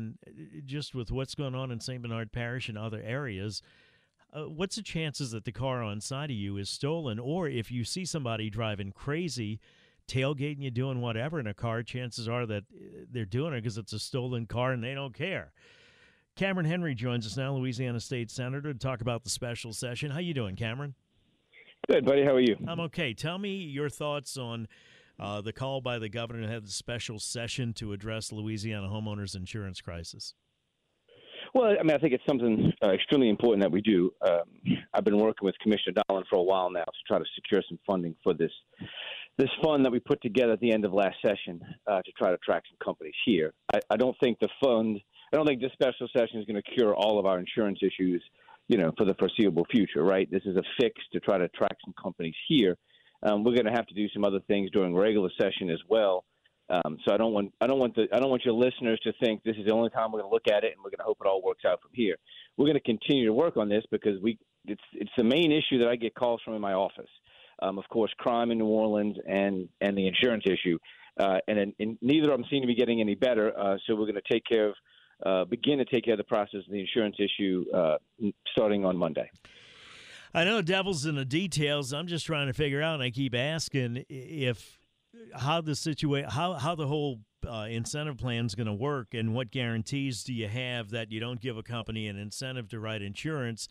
And uh, just with what's going on in St. Bernard Parish and other areas, uh, what's the chances that the car on side of you is stolen? Or if you see somebody driving crazy, tailgating you, doing whatever in a car, chances are that uh, they're doing it because it's a stolen car and they don't care. Cameron Henry joins us now, Louisiana State Senator, to talk about the special session. How you doing, Cameron? Good, buddy. How are you? I'm okay. Tell me your thoughts on uh, the call by the governor to have the special session to address Louisiana homeowners insurance crisis. Well, I mean, I think it's something uh, extremely important that we do. Um, I've been working with Commissioner Donelon for a while now to try to secure some funding for this this fund that we put together at the end of last session uh, to try to attract some companies here. I, I don't think the fund, I don't think this special session is going to cure all of our insurance issues, you know, for the foreseeable future. Right? This is a fix to try to attract some companies here. Um, we're going to have to do some other things during regular session as well. Um, so I don't want I don't want the I don't want your listeners to think this is the only time we're going to look at it and we're going to hope it all works out from here. We're going to continue to work on this because we it's it's the main issue that I get calls from in my office. Um, of course, crime in New Orleans and and the insurance issue, uh, and, and neither of them seem to be getting any better. Uh, so we're going to take care of uh, begin to take care of the process of the insurance issue uh, starting on Monday. I know devil's in the details. I'm just trying to figure out, and I keep asking if how the situation, how how the whole uh, incentive plan is going to work, and what guarantees do you have that you don't give a company an incentive to write insurance?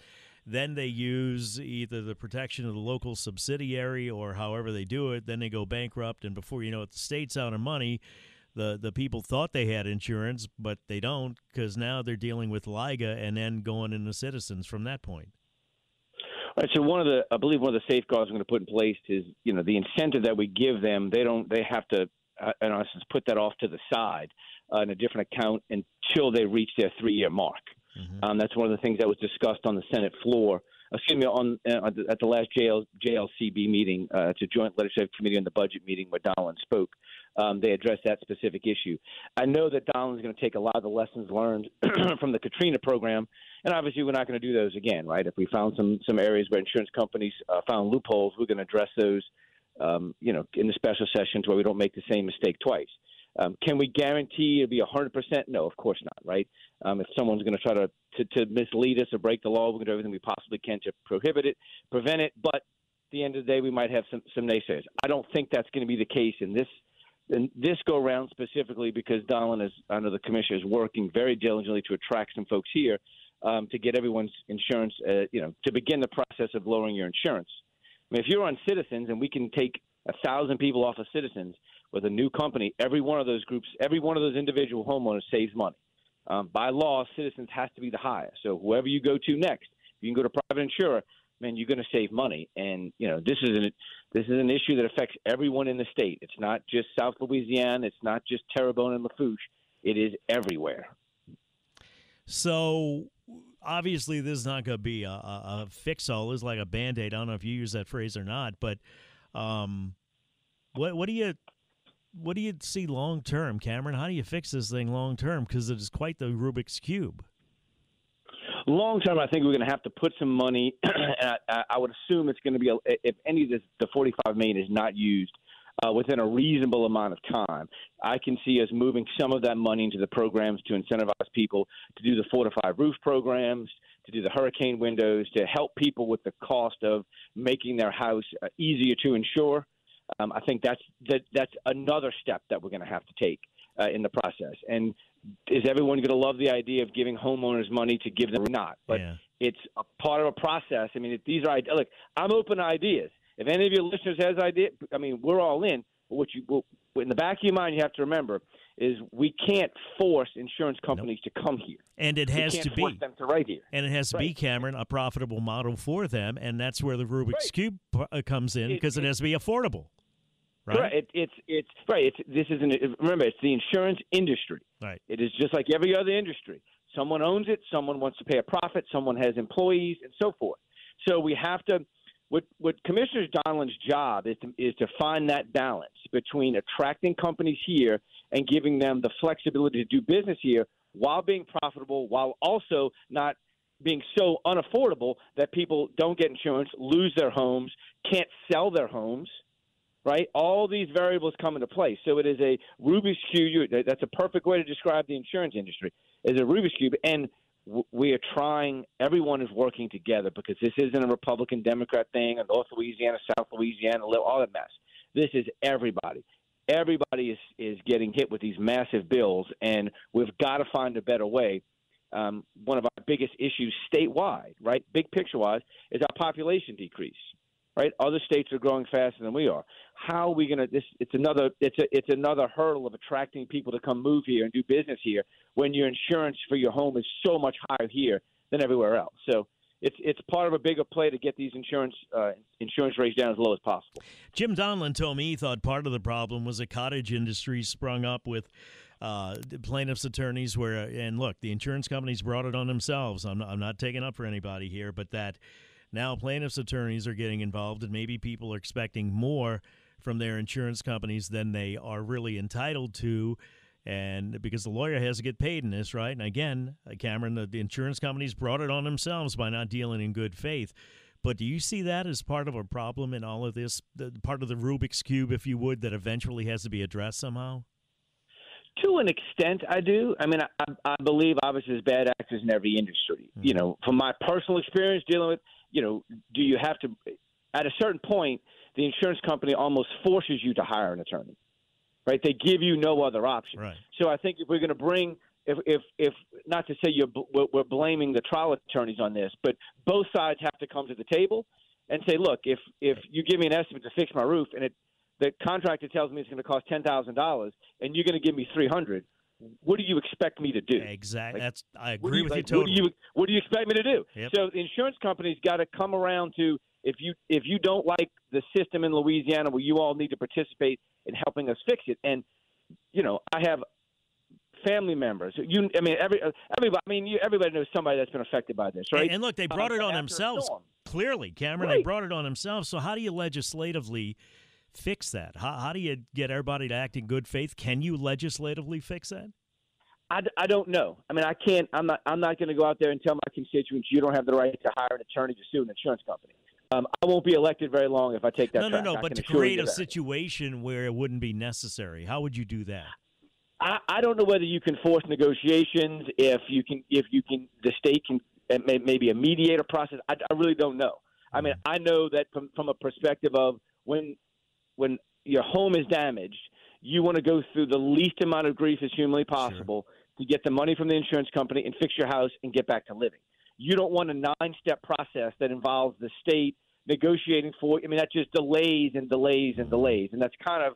Then they use either the protection of the local subsidiary or however they do it. Then they go bankrupt, and before you know it, the state's out of money. The the people thought they had insurance, but they don't because now they're dealing with LIGA and then going into citizens from that point. Right, so one of the, I believe one of the safeguards we're going to put in place is, you know, the incentive that we give them, they don't, they have to, uh, in essence, put that off to the side uh, in a different account until they reach their three-year mark. Mm-hmm. Um, that's one of the things that was discussed on the Senate floor. Excuse me, on uh, at the last JL, JLCB meeting, uh, it's a joint legislative committee on the budget meeting where Donelon spoke. Um, they address that specific issue. I know that Donelon's going to take a lot of the lessons learned from the Katrina program and obviously, we're not going to do those again, right? If we found some some areas where insurance companies uh, found loopholes, we're going to address those, um, you know, in the special sessions where we don't make the same mistake twice. Um, can we guarantee it'll be 100%? No, of course not, right? Um, if someone's going to try to, to mislead us or break the law, we're going to do everything we possibly can to prohibit it, prevent it. But at the end of the day, we might have some, some naysayers. I don't think that's going to be the case in this in this go round specifically because Donelon is under the commissioner is working very diligently to attract some folks here um, to get everyone's insurance, uh, you know, to begin the process of lowering your insurance. I mean, if you're on Citizens and we can take a thousand people off of Citizens with a new company, every one of those groups, every one of those individual homeowners saves money. Um, by law, Citizens has to be the highest. So whoever you go to next, you can go to private insurer, man, you're going to save money. And you know, this is an this is an issue that affects everyone in the state. It's not just South Louisiana. It's not just Terrebonne and Lafourche. It is everywhere. So obviously this is not going to be a, a, a fix all. It's like a band aid. I don't know if you use that phrase or not, but um, what what do you what do you see long term, Cameron? How do you fix this thing long term? Because it is quite the Rubik's cube. Long term, I think we're going to have to put some money. I, I, would assume it's going to be a, if any of this, the 45 million is not used uh, within a reasonable amount of time. I can see us moving some of that money into the programs to incentivize people to do the four to five roof programs, to do the hurricane windows, to help people with the cost of making their house uh, easier to insure. Um, I think that's that, that's another step that we're going to have to take uh, in the process. And is everyone going to love the idea of giving homeowners money to give them or not? But Yeah. it's a part of a process. I mean, if these are look. I'm open to ideas. If any of your listeners has idea, I mean, we're all in. But what you well, in the back of your mind, you have to remember is we can't force insurance companies to come here. And it has we can't to force be. them to write here. And it has to be, Cameron, a profitable model for them, and that's where the Rubik's Right. Cube uh, comes in It- because it, it- has to be affordable, right? Correct. It, it's it's right. It's this is an remember it's the insurance industry. Right. It is just like every other industry. Someone owns it. Someone wants to pay a profit. Someone has employees and so forth. So we have to. What what Commissioner Donelon's job is to is to find that balance between attracting companies here and giving them the flexibility to do business here while being profitable, while also not being so unaffordable that people don't get insurance, lose their homes, can't sell their homes right? All these variables come into play. So it is a Rubik's cube. That's a perfect way to describe the insurance industry. Is a Rubik's cube, and we are trying. Everyone is working together because this isn't a Republican Democrat thing, a North Louisiana, South Louisiana, all that mess. This is everybody. Everybody is is getting hit with these massive bills, and we've got to find a better way. Um, one of our biggest issues statewide, right, big picture wise, is our population decrease right? Other states are growing faster than we are. How are we going to? This it's another it's a it's another hurdle of attracting people to come move here and do business here when your insurance for your home is so much higher here than everywhere else. So it's it's part of a bigger play to get these insurance uh, insurance rates down as low as possible. Jim Donelon told me he thought part of the problem was a cottage industry sprung up with uh, plaintiffs' attorneys. Where and look, the insurance companies brought it on themselves. I'm not, I'm not taking up for anybody here, but that now plaintiffs' attorneys are getting involved, and maybe people are expecting more from their insurance companies than they are really entitled to. And because the lawyer has to get paid in this, right? And again, uh, Cameron, the, the insurance companies brought it on themselves by not dealing in good faith. But do you see that as part of a problem in all of this, the, part of the Rubik's Cube, if you would, that eventually has to be addressed somehow? To an extent, I do. I mean, I, I believe obviously there's bad actors in every industry. You know, from my personal experience dealing with, you know, do you have to? At a certain point, the insurance company almost forces you to hire an attorney, right? They give you no other option. Right. So I think if we're going to bring, if if if not to say you're we're blaming the trial attorneys on this, but both sides have to come to the table and say, look, if if you give me an estimate to fix my roof and it the contractor tells me it's going to cost ten thousand dollars and you're going to give me three hundred, what do you expect me to do? Exactly. Like, That's I agree do with like, you What totally. do you What do you expect me to do? Yep. So the insurance company's got to come around to if you if you don't like the system in Louisiana, well, you all need to participate in helping us fix it. And you know, I have family members. You, I mean, every everybody. I mean, you, everybody knows somebody that's been affected by this, right? And, and look, they brought Um, it on themselves. Clearly, Cameron, they brought it on themselves. So how do you legislatively fix that? How, how do you get everybody to act in good faith? Can you legislatively fix that? I, I don't know. I mean, I can't. I'm not. I'm not going to go out there and tell my constituents you don't have the right to hire an attorney to sue an insurance company. Um, I won't be elected very long if I take that. no, no, track. no. I But to create a that. situation where it wouldn't be necessary, how would you do that? I, I don't know whether you can force negotiations if you can if you can the state can uh, may, maybe a mediator process. I, I really don't know. I mean, I know that from from a perspective of when when your home is damaged, you want to go through the least amount of grief as humanly possible to get the money from the insurance company and fix your house and get back to living. You don't want a nine step process that involves the state negotiating for. I mean, that just delays and delays and delays, and that's kind of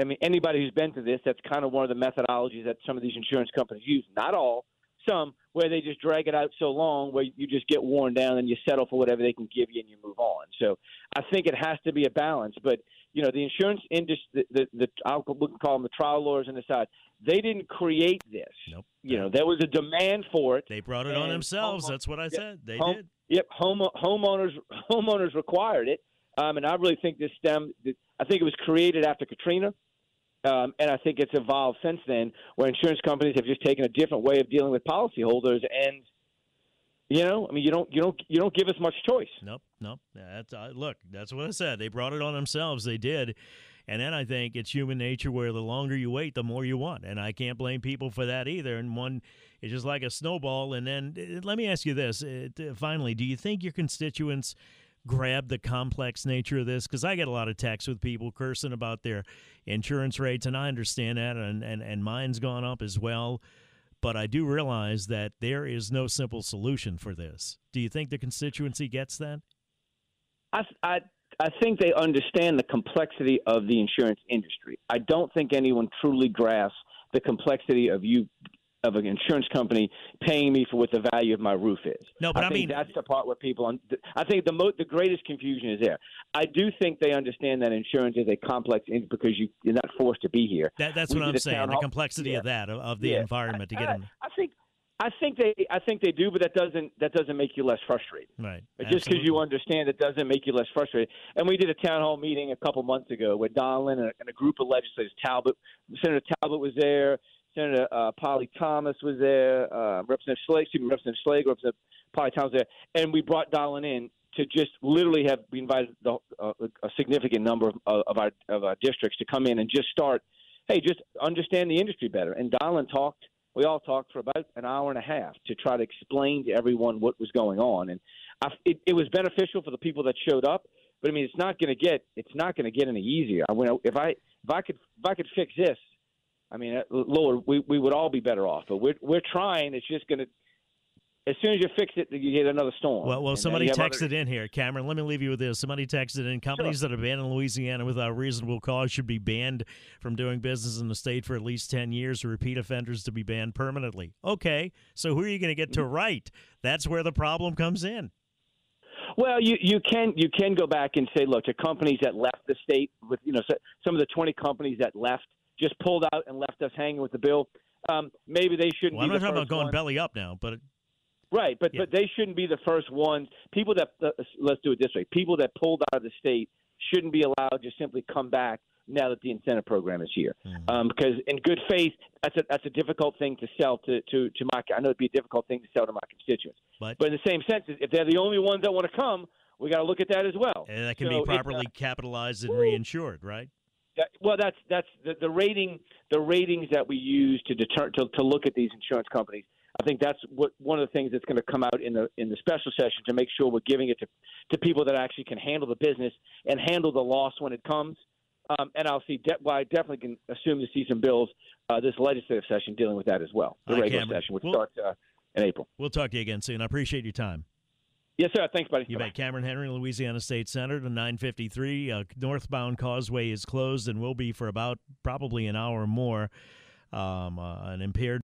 I mean, anybody who's been to this, that's kind of one of the methodologies that some of these insurance companies use. Not all, some, where they just drag it out so long where you just get worn down and you settle for whatever they can give you and you move on. So I think it has to be a balance. But, you know, the insurance industry, the, the, the I'll we can call them the trial lawyers on the side, they didn't create this. Nope. You know, there was a demand for it. They brought it on themselves. That's what I Yep. said. They Home- did. Yep, home homeowners homeowners required it, um, and I really think this stem. I think it was created after Katrina, um, and I think it's evolved since then, where insurance companies have just taken a different way of dealing with policyholders, and you know, I mean, you don't you don't you don't give us much choice. Nope, nope. That's uh, look. That's what I said. They brought it on themselves. They did, and then I think it's human nature where the longer you wait, the more you want, and I can't blame people for that either. And one, it's just like a snowball. And then uh, let me ask you this: uh, finally, do you think your constituents? Grab the complex nature of this because I get a lot of texts with people cursing about their insurance rates, and I understand that, and, and, and mine's gone up as well. but I do realize that there is no simple solution for this. Do you think the constituency gets that? I, I I think they understand the complexity of the insurance industry. I don't think anyone truly grasps the complexity of you of an insurance company paying me for what the value of my roof is. No, but I, I mean that's the part where people. I think the mo- the greatest confusion is there. I do think they understand that insurance is a complex because you you're not forced to be here. That, that's We what I'm saying. The complexity Yeah. of that of, of the Yeah. environment to get I, them I think. I think they, I think they do, but that doesn't that doesn't make you less frustrated. right. Just because you understand it doesn't make you less frustrated. And we did a town hall meeting a couple months ago with Donelon and a, and a group of legislators. Talbot, Senator Talbot was there. Senator uh, Polly Thomas was there. Uh, Representative Slade, excuse me, Representative Slade, Representative Polly Thomas there. And we brought Donelon in to just literally have we invited the, uh, a significant number of, of our of our districts to come in and just start. Hey, just understand the industry better. And Donelon talked we all talked for about an hour and a half to try to explain to everyone what was going on, and I, it, it was beneficial for the people that showed up. But I mean, it's not going to get it's not going to get any easier. I mean, if I if I could if I could fix this, I mean, uh, Lord, we we would all be better off. But we're we're trying. It's just going to as soon as you fix it, you get another storm. Well, well, And somebody texted other- in here, Cameron. Let me leave you with this. Somebody texted in: companies that are banned in Louisiana without reasonable cause should be banned from doing business in the state for at least ten years. Repeat offenders to be banned permanently. Okay, so who are you going to get to write? That's where the problem comes in. Well, you you can you can go back and say, look, to companies that left the state with you know so- some of the twenty companies that left just pulled out and left us hanging with the bill. Um, maybe they shouldn't. Well, I'm be not talking about going ones. belly up now, but Right, but Yeah. but they shouldn't be the first ones. People that uh, let's do it this way: people that pulled out of the state shouldn't be allowed to simply come back now that the incentive program is here. Mm-hmm. Um, because in good faith, that's a that's a difficult thing to sell to to to my. I know it'd be a difficult thing to sell to my constituents. but But in the same sense, if they're the only ones that want to come, we got to look at that as well. And that can So be uh, properly capitalized and reinsured, right? That, well, that's that's the, the rating. The ratings that we use to deter to, to look at these insurance companies. I think that's what one of the things that's going to come out in the in the special session to make sure we're giving it to to people that actually can handle the business and handle the loss when it comes. Um, and I'll see. De- well, I definitely can assume to see some bills uh, this legislative session dealing with that as well. The right, regular Cameron. session, which Well- starts uh, in April. We'll talk to you again soon. I appreciate your time. Yes, sir. Thanks, buddy. You Bye-bye. bet. Cameron Henry, Louisiana State Senator, to 953. Uh, northbound causeway is closed and will be for about probably an hour more. Um, uh, an impaired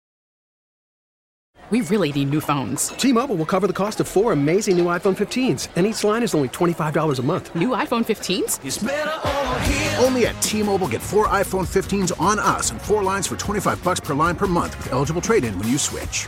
We really need new phones. T-Mobile will cover the cost of four amazing new iPhone 15s, and each line is only $25 a month. New iPhone 15s? Only at T-Mobile get four iPhone 15s on us and four lines for 25 bucks per line per month with eligible trade-in when you switch.